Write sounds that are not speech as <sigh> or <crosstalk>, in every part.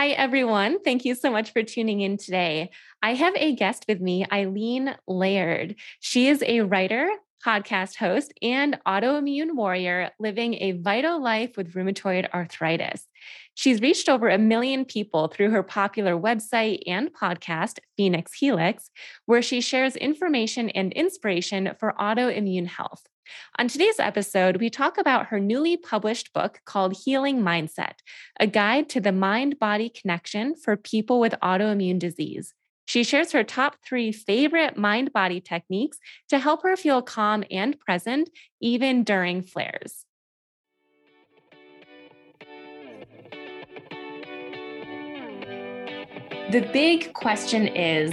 Hi, everyone. Thank you so much for tuning in today. I have a guest with me, Eileen Laird. She is a writer, podcast host, and autoimmune warrior living a vital life with rheumatoid arthritis. She's reached over a million people through her popular website and podcast, Phoenix Helix, where she shares information and inspiration for autoimmune health. On today's episode, we talk about her newly published book called Healing Mindset A Guide to the Mind Body Connection for People with Autoimmune Disease. She shares her top three favorite mind body techniques to help her feel calm and present, even during flares. The big question is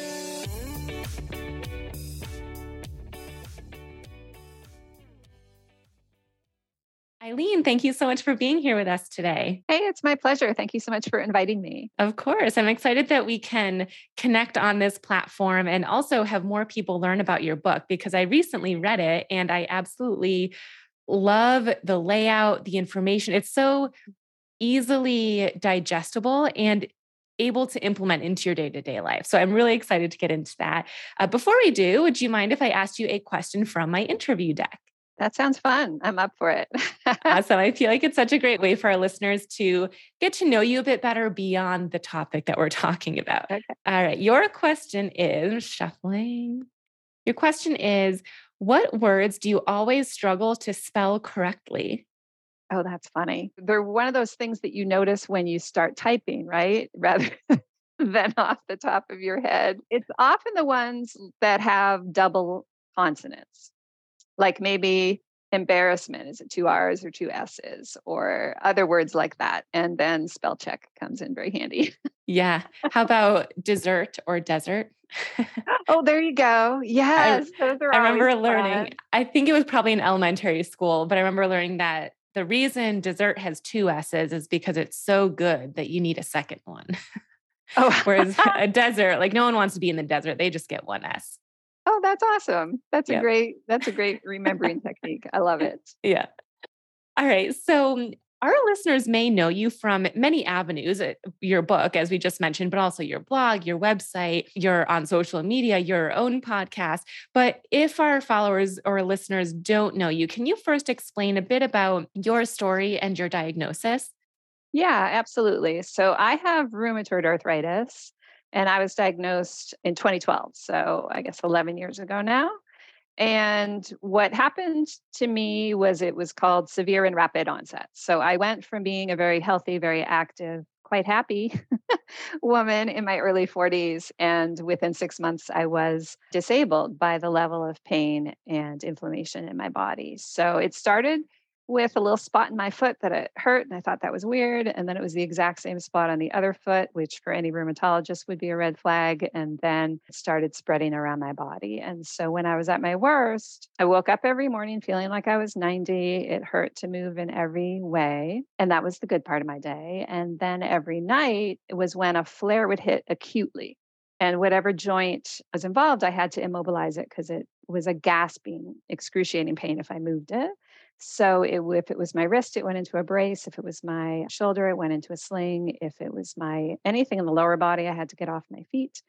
Eileen, thank you so much for being here with us today. Hey, it's my pleasure. Thank you so much for inviting me. Of course. I'm excited that we can connect on this platform and also have more people learn about your book because I recently read it and I absolutely love the layout, the information. It's so easily digestible and able to implement into your day to day life. So I'm really excited to get into that. Uh, before we do, would you mind if I asked you a question from my interview deck? That sounds fun. I'm up for it. <laughs> awesome. I feel like it's such a great way for our listeners to get to know you a bit better beyond the topic that we're talking about. Okay. All right. Your question is shuffling. Your question is What words do you always struggle to spell correctly? Oh, that's funny. They're one of those things that you notice when you start typing, right? <laughs> Rather than off the top of your head. It's often the ones that have double consonants like maybe embarrassment is it two r's or two s's? Or other words like that and then spell check comes in very handy. <laughs> Yeah. How about dessert or desert? <laughs> Oh there you go. Yes I, I remember learning i think it was probably in elementary school but i remember learning that the reason dessert has two s's is because it's so good that you need a second one. Oh. <laughs> Whereas a desert like no one wants to be in the desert they just get one s Oh, that's awesome. That's a great that's a great <laughs> remembering technique. I love it. Yeah. All right. So mm, our listeners may know you from many avenues, uh, your book, as we just mentioned, but also your blog, your website, you're on social media, your own podcast. But if our followers or listeners don't know you, can you first explain a bit about your story and your diagnosis? Yeah, absolutely. So I have rheumatoid arthritis and I was diagnosed in 2012. So I guess 11 years ago now. And what happened to me was it was called severe and rapid onset. So I went from being a very healthy, very active, quite happy <laughs> woman in my early 40s. And within six months, I was disabled by the level of pain and inflammation in my body. So it started with a little spot in my foot that it hurt. And I thought that was weird. And then it was the exact same spot on the other foot, which for any rheumatologist would be a red flag. And then it started spreading around my body. And so when I was at my worst, I woke up every morning feeling like I was 90. It hurt to move in every way. And that was the good part of my day. And then every night was when a flare would hit acutely. And whatever joint was involved, I had to immobilize it because it was a gasping, excruciating pain if I moved it. So it, if it was my wrist, it went into a brace. If it was my shoulder, it went into a sling. If it was my anything in the lower body, I had to get off my feet.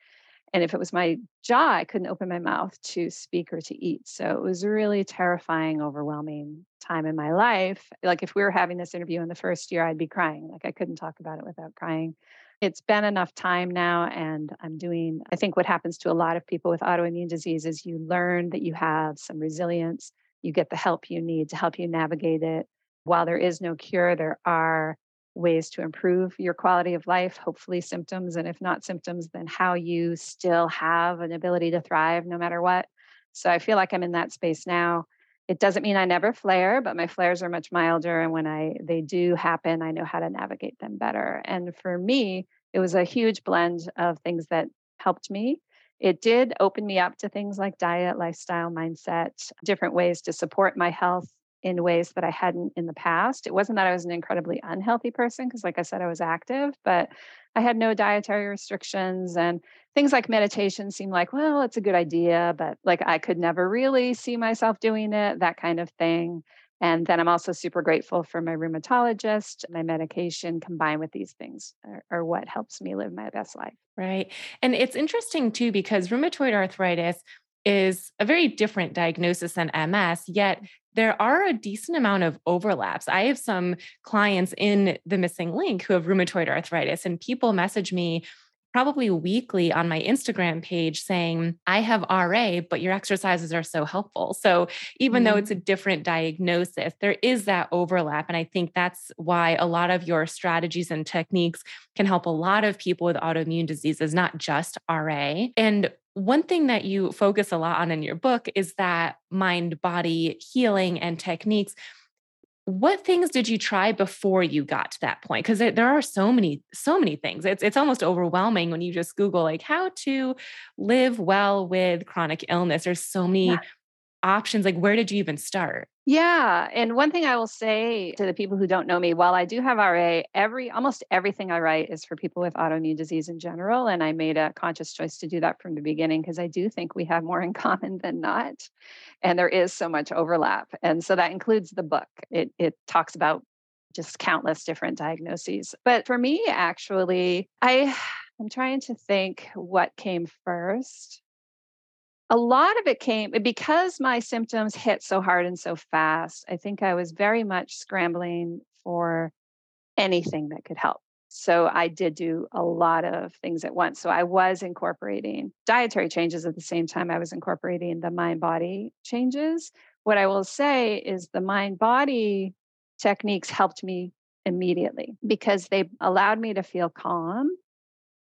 And if it was my jaw, I couldn't open my mouth to speak or to eat. So it was a really terrifying, overwhelming time in my life. Like if we were having this interview in the first year, I'd be crying. Like I couldn't talk about it without crying. It's been enough time now, and I'm doing, I think what happens to a lot of people with autoimmune disease is you learn that you have some resilience you get the help you need to help you navigate it. While there is no cure, there are ways to improve your quality of life, hopefully symptoms, and if not symptoms, then how you still have an ability to thrive no matter what. So I feel like I'm in that space now. It doesn't mean I never flare, but my flares are much milder and when I they do happen, I know how to navigate them better. And for me, it was a huge blend of things that helped me. It did open me up to things like diet, lifestyle, mindset, different ways to support my health in ways that I hadn't in the past. It wasn't that I was an incredibly unhealthy person, because, like I said, I was active, but I had no dietary restrictions. And things like meditation seemed like, well, it's a good idea, but like I could never really see myself doing it, that kind of thing. And then I'm also super grateful for my rheumatologist. My medication combined with these things are, are, what helps me live my best life. Right. And it's interesting too, because rheumatoid arthritis is a very different diagnosis than MS, yet mm-hmm. there are a decent amount of overlaps. I have some clients in the MSing Link who have rheumatoid arthritis, and people message me probably weekly on my Instagram page saying, I have RA, but your exercises are so helpful. So even mm though it's a mm-hmm. different diagnosis, there is that overlap. And I think that's why a lot of your strategies and techniques can help a lot of people with autoimmune diseases, not just RA. And one thing that you focus a lot on in your book is that mind body healing and techniques. What things did you try before you got to that point? Because there are so many, so many things. It's it's almost overwhelming when you just Google like how to live well with chronic illness. There's so many yeah options like where did you even start yeah and one thing i will say to the people who don't know me while i do have ra every almost everything i write is for people with autoimmune disease in general and i made a conscious choice to do that from the beginning because i do think we have more in <laughs> common than not and there is so much overlap and so that includes the book. It, it talks about just countless different diagnoses but for me actually i i'm trying to think what came first a lot of it came eh, because my symptoms hit so hard and so fast. I think I was very much scrambling for anything that could help. So I did do a lot of things at once. So I was incorporating dietary changes at the same time I was incorporating the mind body changes. What I will say is the mind body techniques helped me immediately because they allowed me to feel calm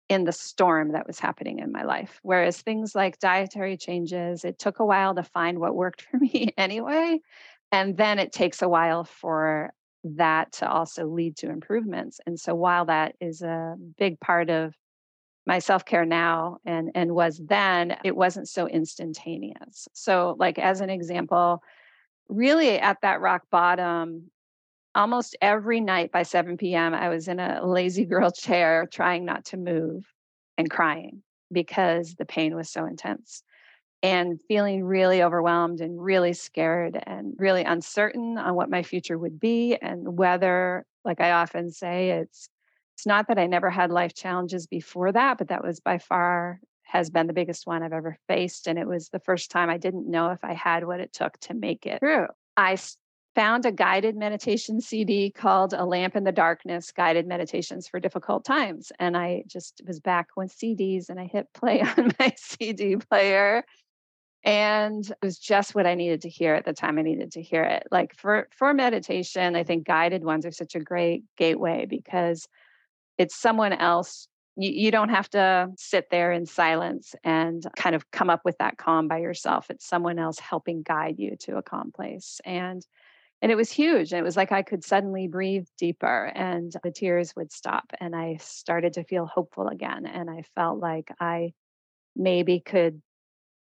in the storm that was happening in my life. Whereas things like dietary changes, it took a while to find what worked <laughs> for me anyway. And then it takes a while for that to also lead to improvements. And so while that is a big part of my self-care now and and was then it wasn't so instantaneous so like as an example really at that rock bottom almost every night by 7 p.m., I was in a lazy girl <laughs> chair trying not to move and crying because the pain was so intense and feeling really overwhelmed and really scared and really uncertain on what my future would be and whether like i often say it's it's not that i never had life challenges before that but that was by far has been the biggest one i've ever faced and it was the first time i didn't know if i had what it took to make it through i found a guided meditation CD called A Lamp in the Darkness Guided Meditations for Difficult Times. And I just was back with CDs and I hit play <laughs> on my CD player. And it was just what I needed to hear at the time I needed to hear it. Like for, for meditation, I think guided ones are such a great gateway because it's someone else. You, you don't have to sit there in silence and kind of come up with that calm by yourself. It's someone else helping guide you to a calm place. And and it was huge. And it was like I could suddenly breathe deeper and the tears would stop. And I started to feel hopeful again. And I felt like I maybe could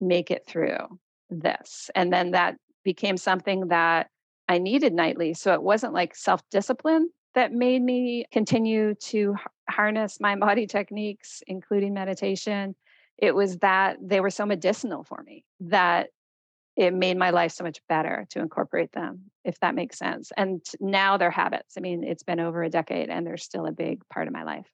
make it through this. And then that became something that I needed nightly. So it wasn't like self discipline that made me continue to harness my <laughs> body techniques, including meditation. It was that they were so medicinal for me that it made my life so much better to incorporate them, if that makes sense. And now they're habits. I mean, it's been over a decade and they're still a big part of my life.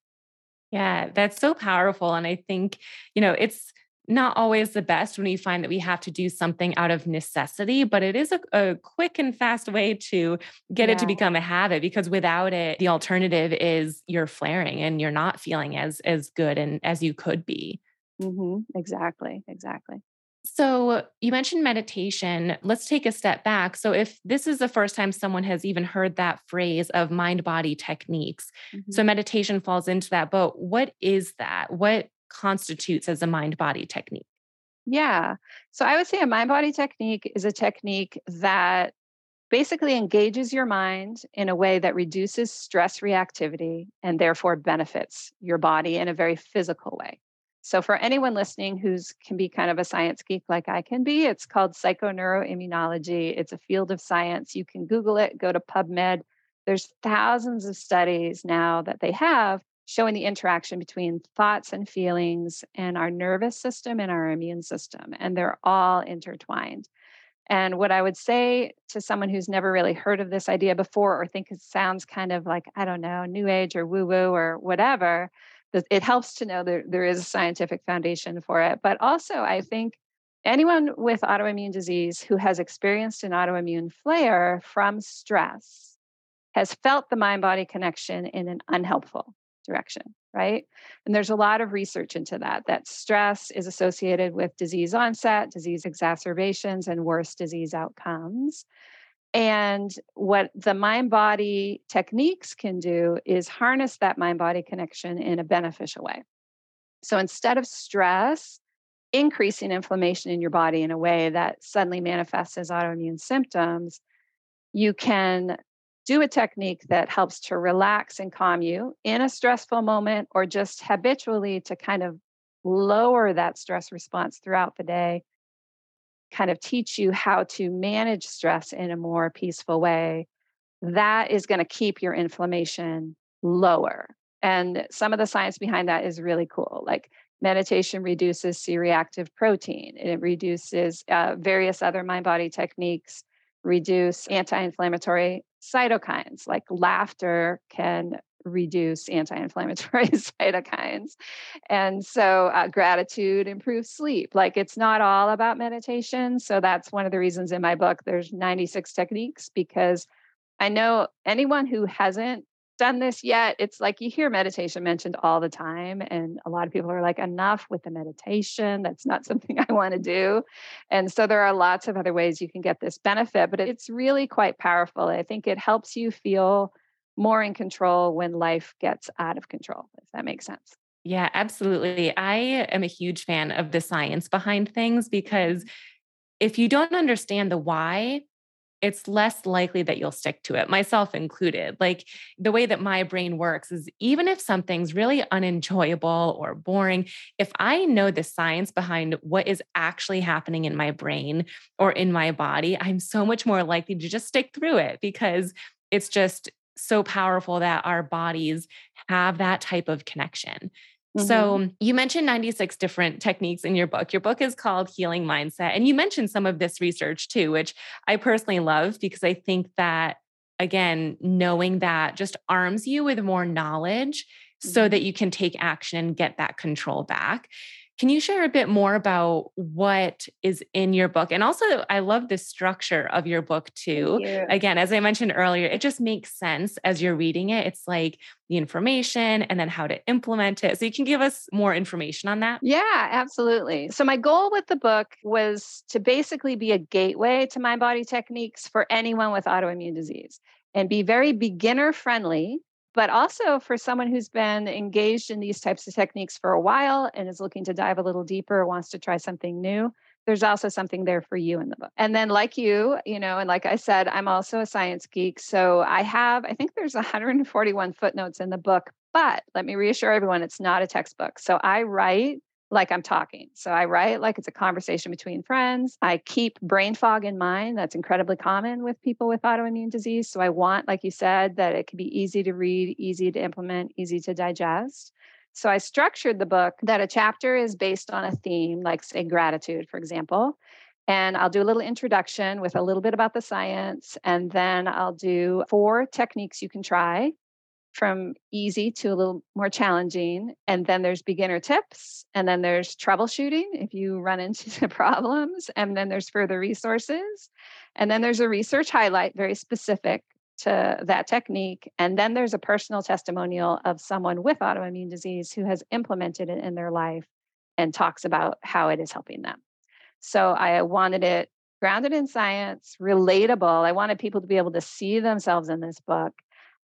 Yeah, that's so powerful. And I think, you know, it's not always the best when we find that we have to do something out of necessity, but it is a, a quick and fast way to get yeah. it to become a habit because without it, the alternative is you're flaring and you're not feeling as as good and as you could be. Mm-hmm. Exactly. Exactly. So, you mentioned meditation. Let's take a step back. So, if this is the first time someone has even heard that phrase of mind body techniques, mm-hmm. so meditation falls into that. But what is that? What constitutes as a mind body technique? Yeah. So, I would say a mind body technique is a technique that basically engages your mind in a way that reduces stress reactivity and therefore benefits your body in a very physical way. So, for anyone listening who's can be kind of a science geek like I can be, it's called psychoneuroimmunology. It's a field of science. You can Google it, go to PubMed. There's thousands of studies now that they have showing the interaction between thoughts and feelings and our nervous system and our immune system. And they're all intertwined. And what I would say to someone who's never really heard of this idea before or think it sounds kind of like, I don't know, new age or woo woo or whatever, it helps to know that there is a scientific foundation for it. But also, I think anyone with autoimmune disease who has experienced an autoimmune flare from stress has felt the mind body connection in an unhelpful direction, right? And there's a lot of research into that, that stress is associated with disease onset, disease exacerbations, and worse disease outcomes. And what the mind body techniques can do is harness that mind body connection in a beneficial way. So instead of stress, increasing inflammation in your body in a way that suddenly manifests as autoimmune symptoms, you can do a technique that helps to relax and calm you in a stressful moment or just habitually to kind of lower that stress response throughout the day kind of teach you how to manage stress in a more peaceful way, that is going to keep your inflammation lower. And some of the science behind that is really cool. Like meditation reduces C reactive protein, it reduces uh, various other mind body techniques, reduce anti inflammatory cytokines like laughter can reduce anti-inflammatory <laughs> cytokines. And so uh, gratitude improves sleep. Like it's not all about meditation so that's one of the reasons in my book there's 96 techniques because i know anyone who hasn't done this yet it's like you hear meditation mentioned all the time and a lot of people are like enough with the meditation that's not <laughs> something i want to do. And so there are lots of other ways you can get this benefit but it's really quite powerful. I think it helps you feel more in control when life gets out of control, if that makes sense. Yeah, absolutely. I am a huge fan of the science behind things because if you don't understand the why, it's less likely that you'll stick to it, myself included. Like the way that my brain works is even if something's really unenjoyable or boring, if I know the science behind what is actually happening in my brain or in my body, I'm so much more likely to just stick through it because it's just so powerful that our bodies have that type of connection. Mm-hmm. So, you mentioned 96 different techniques in your book. Your book is called Healing Mindset. And you mentioned some of this research too, which I personally love because I think that, again, knowing that just arms you with more knowledge mm-hmm. so that you can take action and get that control back. Can you share a bit more about what is in your book? And also, I love the structure of your book too. Again, as I mentioned earlier, it just makes sense as you're reading it. It's like the information and then how to implement it. So, you can give us more information on that? Yeah, absolutely. So, my goal with the book was to basically be a gateway to mind body techniques for anyone with autoimmune disease and be very beginner friendly but also for someone who's been engaged in these types of techniques for a while and is looking to dive a little deeper, wants to try something new, there's also something there for you in the book. And then, like you, you know, and like I said, I'm also a science geek. So I have, I think there's <laughs> 141 footnotes in the book, but let me reassure everyone it's not a textbook. So I write like I'm talking. So I write like it's a conversation between friends. I keep brain fog in mind. That's incredibly common with people with autoimmune disease. So I want, like you said, that it can be easy to read, easy to implement, easy to digest. So I structured the book that a chapter is based on a theme, like, say, gratitude, for example. And I'll do a little introduction with a little bit about the science. And then I'll do four techniques you can try from easy to a little more challenging. And then there's beginner tips. And then there's troubleshooting if you run into <laughs> the problems. And then there's further resources. And then there's a research highlight very specific to that technique. And then there's a personal testimonial of someone with autoimmune disease who has implemented it in their life and talks about how it is helping them. So I uh, wanted it grounded in science, relatable. I wanted people to be able to see themselves in this book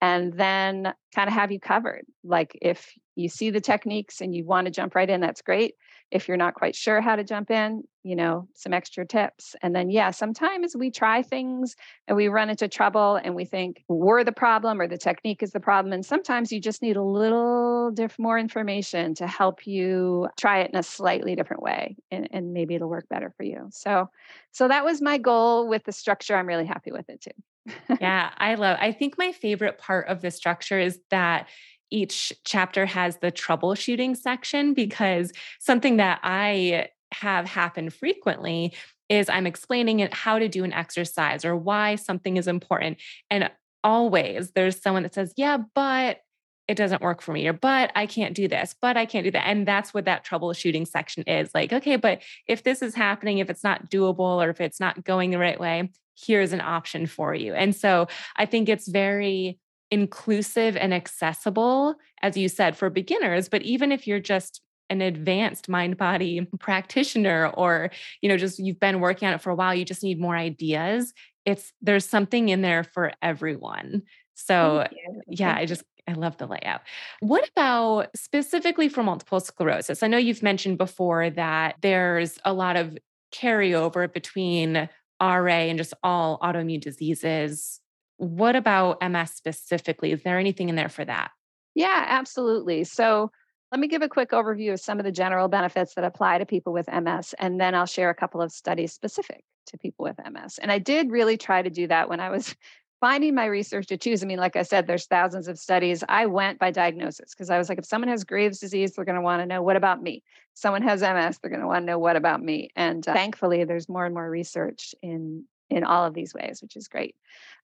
and then kind of have you covered. Like if you see the techniques and you want to jump right in, that's great. If you're not quite sure how to jump in, you know, some extra tips. And then, yeah, sometimes we try things and we run into trouble and we think we're the problem or the technique is the problem. And sometimes you just need a little diff- more information to help you try it in a slightly different way and, and maybe it'll work better for you. So, so that was my goal with the structure. I'm really happy with it too. Yeah, I love. I think my favorite part of the structure is that each chapter has the troubleshooting section because something that I have happen frequently is I'm explaining it how to do an exercise or why something is important. And always there's someone that says, Yeah, but it doesn't work for me, or but I can't do this, but I can't do that. And that's what that troubleshooting section is like, okay, but if this is happening, if it's not doable or if it's not going the right way, here's an option for you. And so I think it's very inclusive and accessible, as you said, for beginners. But even if you're just an advanced mind body <laughs> practitioner or you know just you've been working on it for a while you just need more ideas it's there's something in there for everyone so yeah i just i love the layout what about specifically for multiple sclerosis i know you've mentioned before that there's a lot of carryover between ra and just all autoimmune diseases what about MS specifically? Is there anything in there for that? Yeah, absolutely. So let me give a quick overview of some of the general benefits that apply to people with MS, and then I'll share a couple of studies specific to people with MS. And I did really try to do that when I was finding my research to choose. I mean, like I said, there's thousands of studies. I went by diagnosis because I was like, if someone has Graves' disease, they're going to want to know what about me. If someone has MS, they're going to want to know what about me. And uh, thankfully, there's more and more research in in all of these ways, which is great.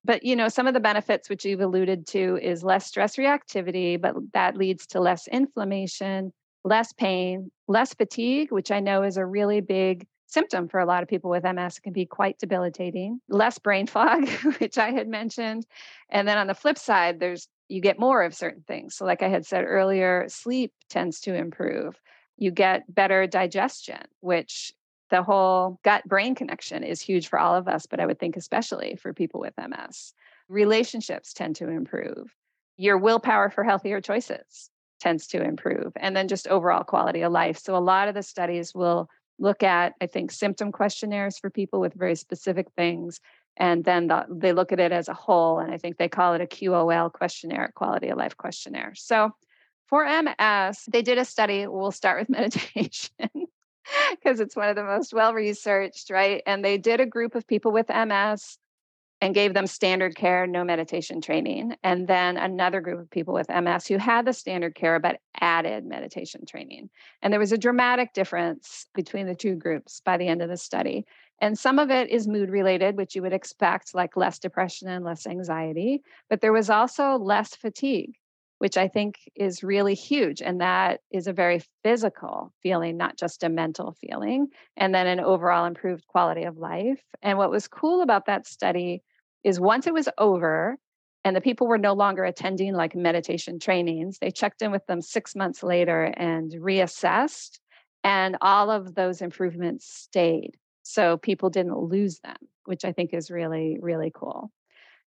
But you know, some of the benefits which you've alluded to is less stress reactivity, but that leads to less inflammation, less pain, less fatigue, which I know is a really big symptom for a lot of people with MS. It can be quite debilitating. Less brain fog, <laughs> which I had mentioned. And then on the flip side, there's you get more of certain things. So like I had said earlier, sleep tends to improve. You get better digestion, which the whole gut brain connection is huge for all of us, but I would think especially for people with MS. Relationships tend to improve. Your willpower for healthier choices tends to improve, and then just overall quality of life. So, a lot of the studies will look at, I think, symptom questionnaires for people with very specific things. And then the, they look at it as a whole. And I think they call it a QOL questionnaire, quality of life questionnaire. So for MS, they did a study. We'll start with <laughs> meditation because it's one of the most well researched, right? And they did a group of people with MS and gave them standard care, no meditation training. And then another group of people with MS who had the standard care but added meditation training. And there was a dramatic difference between the two groups by the end of the study. And some of it is mood related, which you would expect, like less depression and less anxiety. But there was also less fatigue which I think is really huge. And that is a very physical feeling, not just a mental feeling. And then an overall improved quality of life. And what was cool about that study is once it was over, and the people were no longer attending like meditation trainings, they checked in with them six months later and reassessed. And all of those improvements stayed. So people didn't lose them, which I think is really, really cool.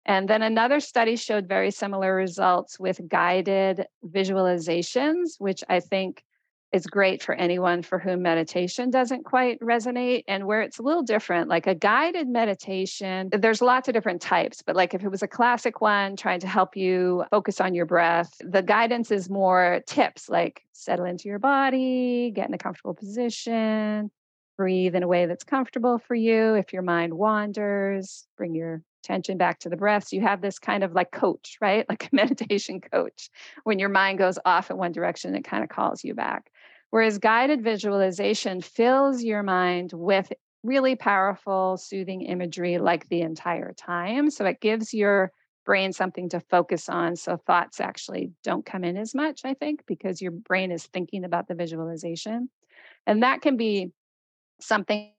And then another study showed very similar results with guided visualizations, which I think is great for anyone for whom meditation doesn't quite resonate and where it's a little different like a guided meditation there's lots of different types but like if it was a classic one trying to help you focus on your breath the guidance is more tips like settle into your body get in a comfortable position breathe in a way that's comfortable for you. If your mind wanders bring your attention back to the breath. So you have this kind of like coach, right? <laughs> Like a meditation coach. When your mind goes off in one direction, it kind of calls you back. Whereas guided visualization fills your mind with really powerful, soothing imagery like the entire time. So it gives your brain something to focus on. So thoughts actually don't come in as much, I think, because your brain is thinking about the visualization. And that can be something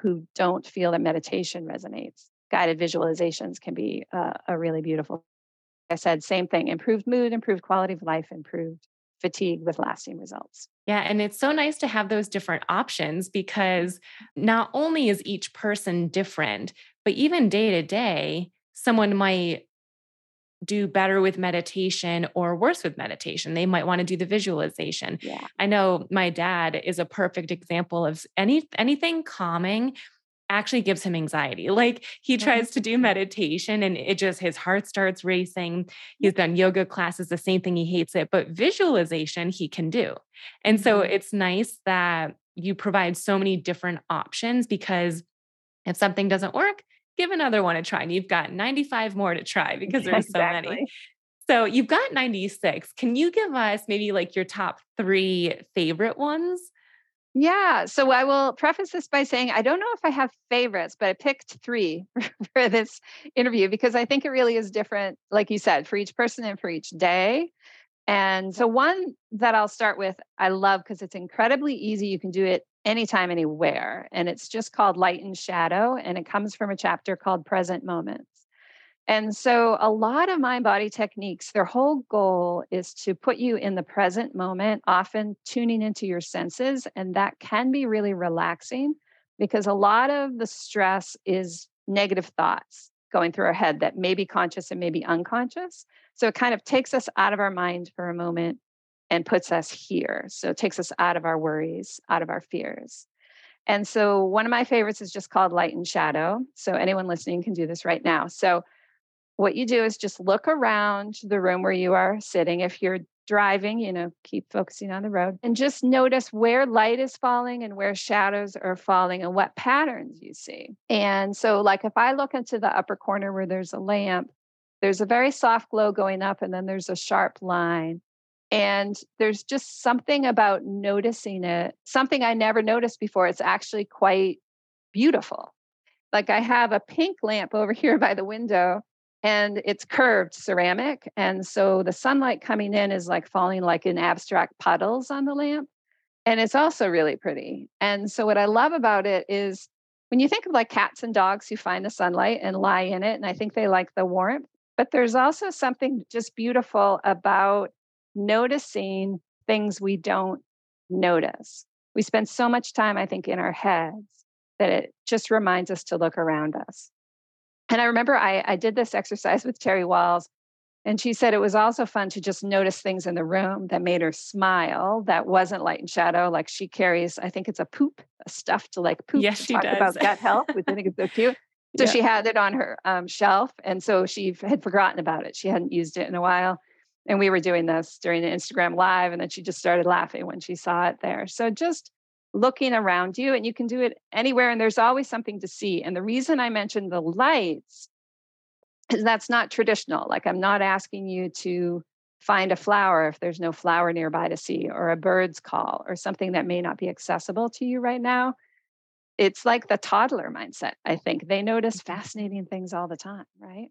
who don't feel that meditation resonates guided visualizations can be uh, a really beautiful. I said same thing: improved mood, improved quality of life, improved fatigue with lasting results. Yeah. And it's so nice to have those different options because not only is each person different, but even day to day, someone might do better with meditation or worse with meditation. They might want to do the visualization. Yeah. I know my dad is a perfect example of any anything calming actually gives him anxiety. Like he tries to do meditation and it just his heart starts racing. He's done yoga classes, the same thing, he hates it, but visualization he can do. And so mm-hmm. it's nice that you provide so many different options because if something doesn't work, give another one a try. And you've got 95 more to try <laughs> because there's exactly. so many. So you've got 96. Can you give us maybe like your top three favorite ones? Yeah. So I will preface this by saying I don't know if I have favorites, but I picked three <laughs> for this interview because I think it really is different, like you said, for each person and for each day. And so, one that I'll start with, I love because it's incredibly easy. You can do it anytime, anywhere. And it's just called Light and Shadow. And it comes from a chapter called Present Moments. And so, a lot of mind body techniques, their whole goal is to put you in the present moment, often tuning into your senses. And that can be really relaxing because a lot of the stress is negative thoughts going through our head that may be conscious and may be unconscious. So it kind of takes us out of our mind for a moment and puts us here. So it takes us out of our worries, out of our fears. And so one of my favorites is just called Light and Shadow. So anyone listening can do this right now. So what you do is just look around the room where you are sitting. If you're driving, you know, keep focusing on the road and just notice where light is falling and where shadows are falling and what patterns you see. And so, like, if I look into the upper corner where there's a lamp, there's a very soft glow going up, and then there's a sharp line. And there's just something about noticing it, something I never noticed before. It's actually quite beautiful. Like I have a pink lamp over <laughs> here by the window, and it's curved ceramic. And so the sunlight coming in is like falling like in abstract puddles on the lamp. And it's also really pretty. And so what I love about it is when you think of like cats and dogs who find the sunlight and lie in it, and I think they like the warmth, but there's also something just beautiful about noticing things we don't notice. We spend so much time, I think, in our heads that it just reminds us to look around us. And I remember I, I did this exercise with Terry Wahls, and she said it was also fun to just notice things in the room that made her smile that wasn't light and shadow. Like she carries, I think it's a poop, a stuffed like poop. Yes, she does. About gut health, which I think is so cute. So yeah. she had it on her um, shelf. And so she had forgotten about it. She hadn't used it in a while. And we were doing this during the Instagram live. And then she just started laughing when she saw it there. So just looking around you, and you can do it anywhere. And there's always something to see. And the reason I mentioned the lights is that's not traditional. Like I'm not asking you to find a flower if there's no flower nearby to see, or a bird's call, or something that may not be accessible to you right now it's like the toddler mindset. I think they notice mm-hmm. fascinating things all the time, right?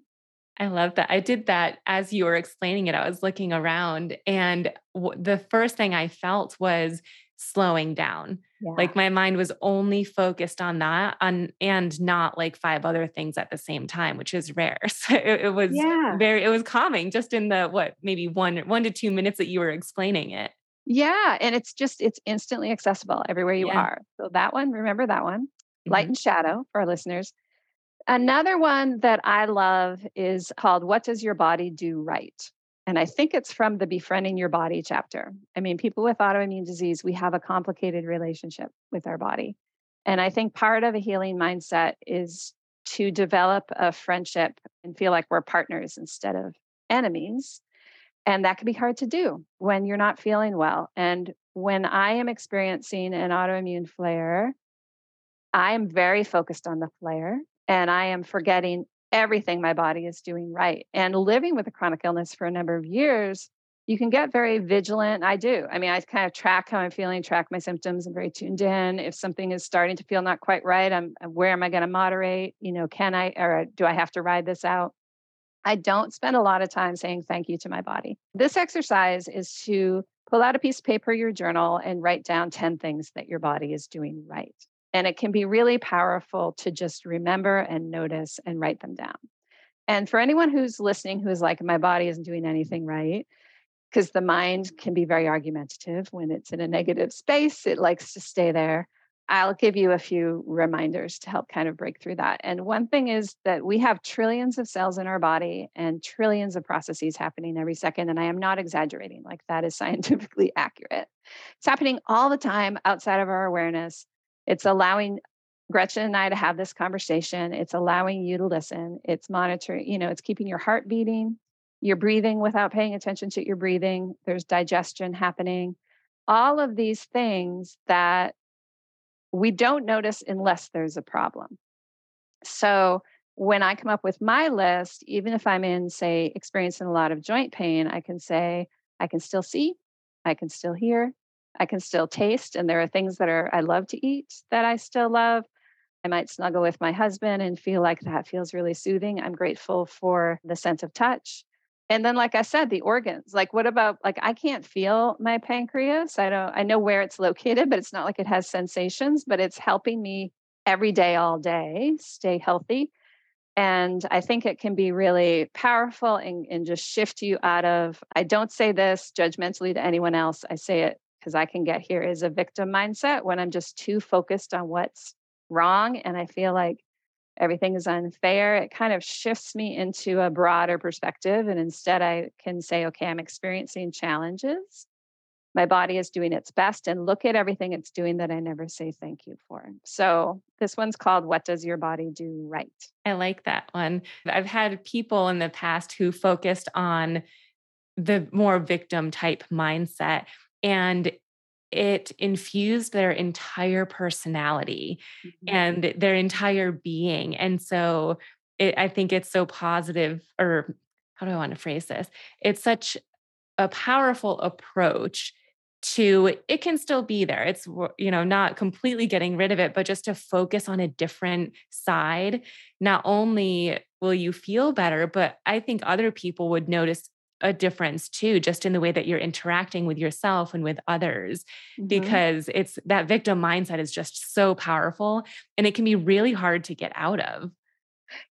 I love that. I did that as you were explaining it. I was looking around, and w- the first thing I felt was slowing down. Yeah. Like my mind was only focused on that, on and not like five other things at the same time, which is rare. <laughs> So it, it was yeah. very, it was calming just in the what maybe one one to two minutes that you were explaining it. Yeah. And it's just, it's instantly accessible everywhere you yeah. are. So that one, remember that one, mm-hmm. Light and Shadow for our listeners. Another one that I love is called What Does Your Body Do Right? And I think it's from the Befriending Your Body chapter. I mean, people with autoimmune disease, we have a complicated relationship with our body. And I think part of a healing mindset is to develop a friendship and feel like we're partners instead of enemies. And that can be hard to do when you're not feeling well. And when I am experiencing an autoimmune flare, I am very focused on the flare and I am forgetting everything my body is doing right. And living with a chronic illness for a number of years, you can get very vigilant. I do. I mean, I kind of track how I'm feeling, track my symptoms. I'm very tuned in. If something is starting to feel not quite right, I'm uh, where am I going to moderate? You know, can I or do I have to ride this out? I don't spend a lot of time saying thank you to my body. This exercise is to pull out a piece of paper, your journal, and write down 10 things that your body is doing right. And it can be really powerful to just remember and notice and write them down. And for anyone who's listening who is like, my body isn't doing anything right, because the mind can be very argumentative when it's in a negative space. It likes to stay there. I'll give you a few reminders to help kind of break through that. And one thing is that we have trillions of cells in our body and trillions of processes happening every second. And I am not exaggerating, like that is <laughs> scientifically accurate. It's happening all the time outside of our awareness. It's allowing Gretchen and I to have this conversation. It's allowing you to listen. It's monitoring, you know, it's keeping your heart beating. You're breathing without paying attention to your breathing. There's digestion happening. All of these things that we don't notice unless there's a problem. So when I come up with my list, even if I'm in, say, experiencing a lot of joint pain, I can say, I can still see, I can still hear, I can still taste. And there are things that are I love to eat that I still love. I might snuggle with my husband and feel like that feels really soothing. I'm grateful for the sense of touch. And then, like I said, the organs. Like, what about like I can't feel my pancreas? I don't. I know where it's located, but it's not like it has sensations. But it's helping me every day, all day, stay healthy. And I think it can be really powerful and, and just shift you out of. I don't say this judgmentally to anyone else. I say it because I can get here is a victim mindset when I'm just too focused on what's wrong and I feel like everything is unfair, it kind of shifts me into a broader perspective. And instead, I can say, okay, I'm experiencing challenges. My body is doing its best, and look at everything it's doing that I never say thank you for. So, this one's called What Does Your Body Do Right? I like that one. I've had people in the past who focused on the more victim type mindset. And it infused their entire personality mm-hmm. and their entire being. And so it, I think it's so positive, or how do I want to phrase this? It's such a powerful approach to it can still be there it's you know not completely getting rid of it but just to focus on a different side not only will you feel better but i think other people would notice a difference too just in the way that you're interacting with yourself and with others mm-hmm. because it's that victim mindset is just so powerful and it can be really hard to get out of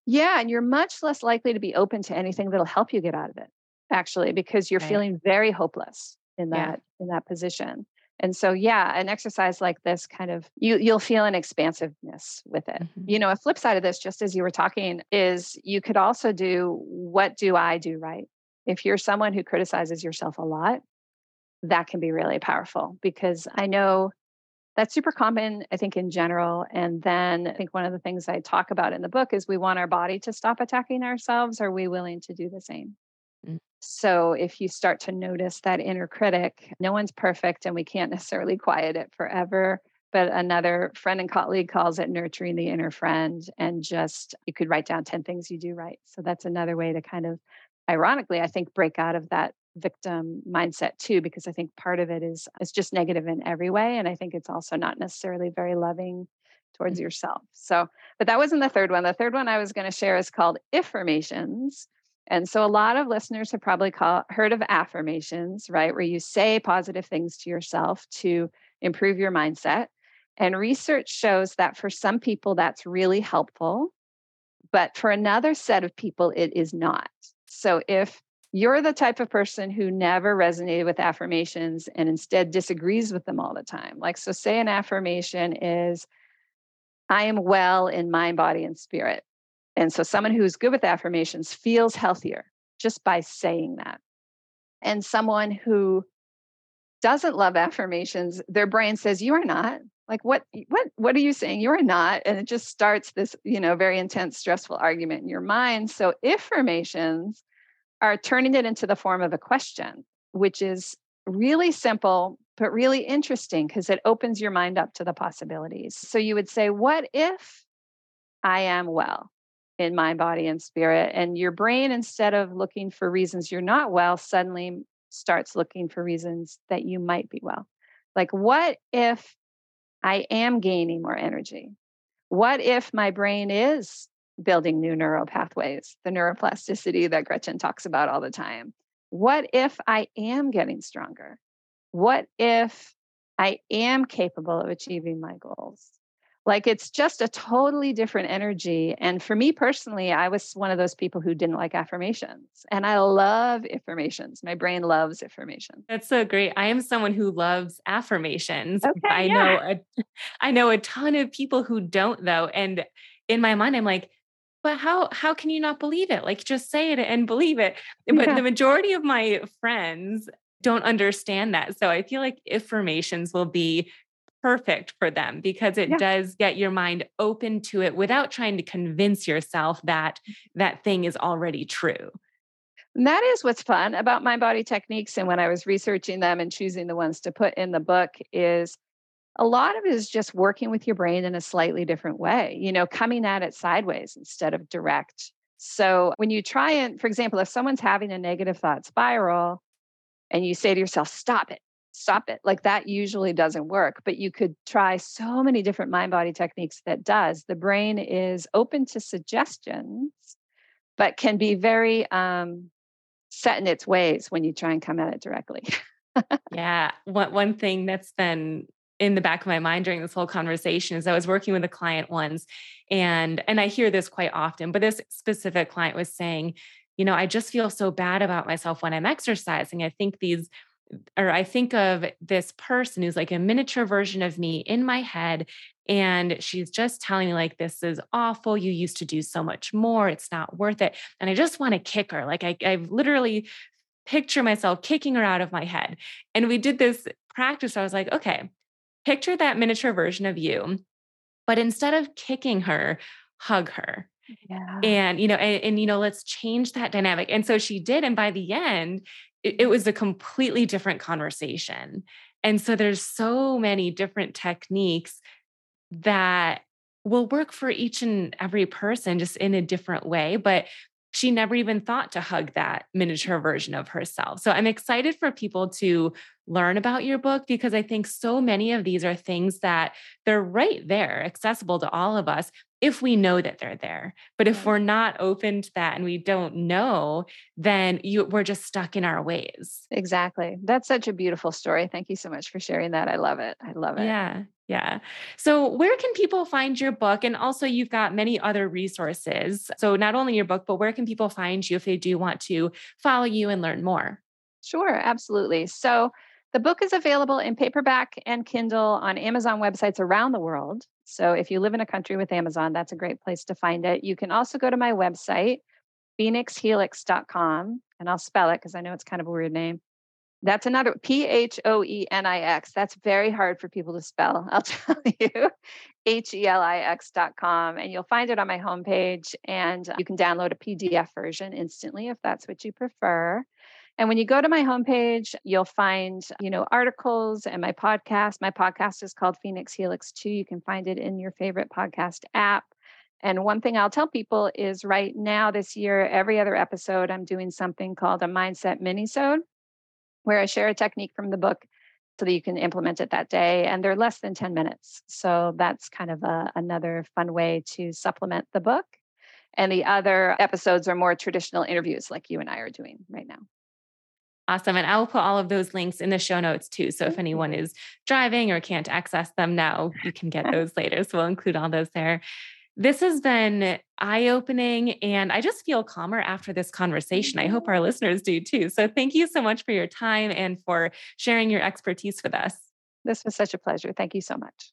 yeah and you're much less likely to be open to anything that'll help you get out of it actually because you're right. feeling very hopeless in that yeah. in that position and so yeah an exercise like this kind of you you'll feel an expansiveness with it mm-hmm. you know a flip side of this just as you were talking is you could also do what do i do right if you're someone who criticizes yourself a lot, that can be really powerful because I know that's super common, I think, in general. And then I think one of the things I talk about in the book is we want our body to stop attacking ourselves. Are we willing to do the same? Mm. So if you start to notice that inner critic, no one's perfect and we can't necessarily quiet it forever. But another friend and colleague calls it nurturing the inner friend. And just you could write down 10 things you do right. So that's another way to kind of ironically, I think break out of that victim mindset too, because I think part of it is is just negative in every way. And I think it's also not necessarily very loving towards mm-hmm. yourself. So, but that wasn't the third one. The third one I was going to share is called afformations. And so a lot of listeners have probably call, heard of affirmations, right? Where you say positive things to yourself to improve your mindset. And research shows that for some people, that's really helpful. But for another set of people, it is not. So if you're the type of person who never resonated with affirmations and instead disagrees with them all the time, like, so say an affirmation is, I am well in mind, body, and spirit. And so someone who's good with affirmations feels healthier just by saying that. And someone who doesn't love affirmations, their brain says, You are not. Like what what what are you saying? You are not. And it just starts this, you know, very intense, stressful argument in your mind. So afformations are turning it into the form of a question, which is really simple, but really interesting because it opens your mind up to the possibilities. So you would say, What if I am well in mind, body, and spirit? And your brain, instead of looking for reasons you're not well, suddenly starts looking for reasons that you might be well. Like, what if I am gaining more energy? What if my brain is building new neural pathways, the neuroplasticity that Gretchen talks about all the time? What if I am getting stronger? What if I am capable of achieving my goals? Like it's just a totally different energy. And for me personally, I was one of those people who didn't like affirmations. And I love afformations. My brain loves afformations. That's so great. I am someone who loves affirmations. Okay, I yeah. know a, <laughs> I know a ton of people who don't though. And in my mind, I'm like, but how how can you not believe it? Like just say it and believe it. But Yeah. the majority of my friends don't understand that. So I feel like affirmations will be perfect for them because it Yeah. does get your mind open to it without trying to convince yourself that that thing is already true. And that is what's fun about mind body techniques. And when I was researching them and choosing the ones to put in the book, is a lot of it is just working with your brain in a slightly different way, you know, coming at it sideways instead of direct. So when you try and, for example, if someone's having a negative thought spiral and you say to yourself, stop it, stop it, like that usually doesn't work. But you could try so many different mind body techniques that does. The brain is open to suggestions, but can be very um, set in its ways when you try and come at it directly. <laughs> Yeah. One one thing that's been in the back of my mind during this whole conversation is I was working with a client once and and I hear this quite often, but this specific client was saying, you know, I just feel so bad about myself when I'm exercising. I think these or I think of this person who's like a miniature version of me in my head. And she's just telling me, like, this is awful. You used to do so much more. It's not worth it. And I just want to kick her. Like, I, I've literally picture myself kicking her out of my head. And we did this practice. I was like, okay, picture that miniature version of you, but instead of kicking her, hug her Yeah. and you know and, and, you know let's change that dynamic and so she did and by the end it, it was a completely different conversation and so there's so many different techniques that will work for each and every person just in a different way but she never even thought to hug that miniature version of herself. So I'm excited for people to learn about your book because I think so many of these are things that they're right there, accessible to all of us if we know that they're there. But if we're not open to that and we don't know, then you we're just stuck in our ways. Exactly. That's such a beautiful story. Thank you so much for sharing that. I love it. I love it. Yeah. Yeah. So, where can people find your book? And also, you've got many other resources. So, not only your book, but where can people find you if they do want to follow you and learn more? Sure, absolutely. So the book is available in paperback and Kindle on Amazon websites around the world. So if you live in a country with Amazon, that's a great place to find it. You can also go to my website, phoenixhelix.com, and I'll spell it because I know it's kind of a weird name. That's another P H O E N I X. That's very hard for people to spell. I'll <laughs> tell you. H E L I X.com. And you'll find it on my homepage. And uh, you can download a PDF version instantly if that's what you prefer. And when you go to my homepage, you'll find, you know, articles and my podcast. My podcast is called Phoenix Helix too. You can find it in your favorite podcast app. And one thing I'll tell people is right now, this year, every other episode, I'm doing something called a mindset minisode, where I share a technique from the book so that you can implement it that day. And they're less than 10 minutes. So that's kind of a, another fun way to supplement the book. And the other episodes are more traditional interviews like you and I are doing right now. Awesome. And I'll put all of those links in the show notes too. So if mm-hmm. anyone is driving or can't access them now, you can get those later. So we'll include all those there. This has been eye opening, and I just feel calmer after this conversation. I hope mm-hmm. our listeners do too. So, thank you so much for your time and for sharing your expertise with us. This was such a pleasure. Thank you so much.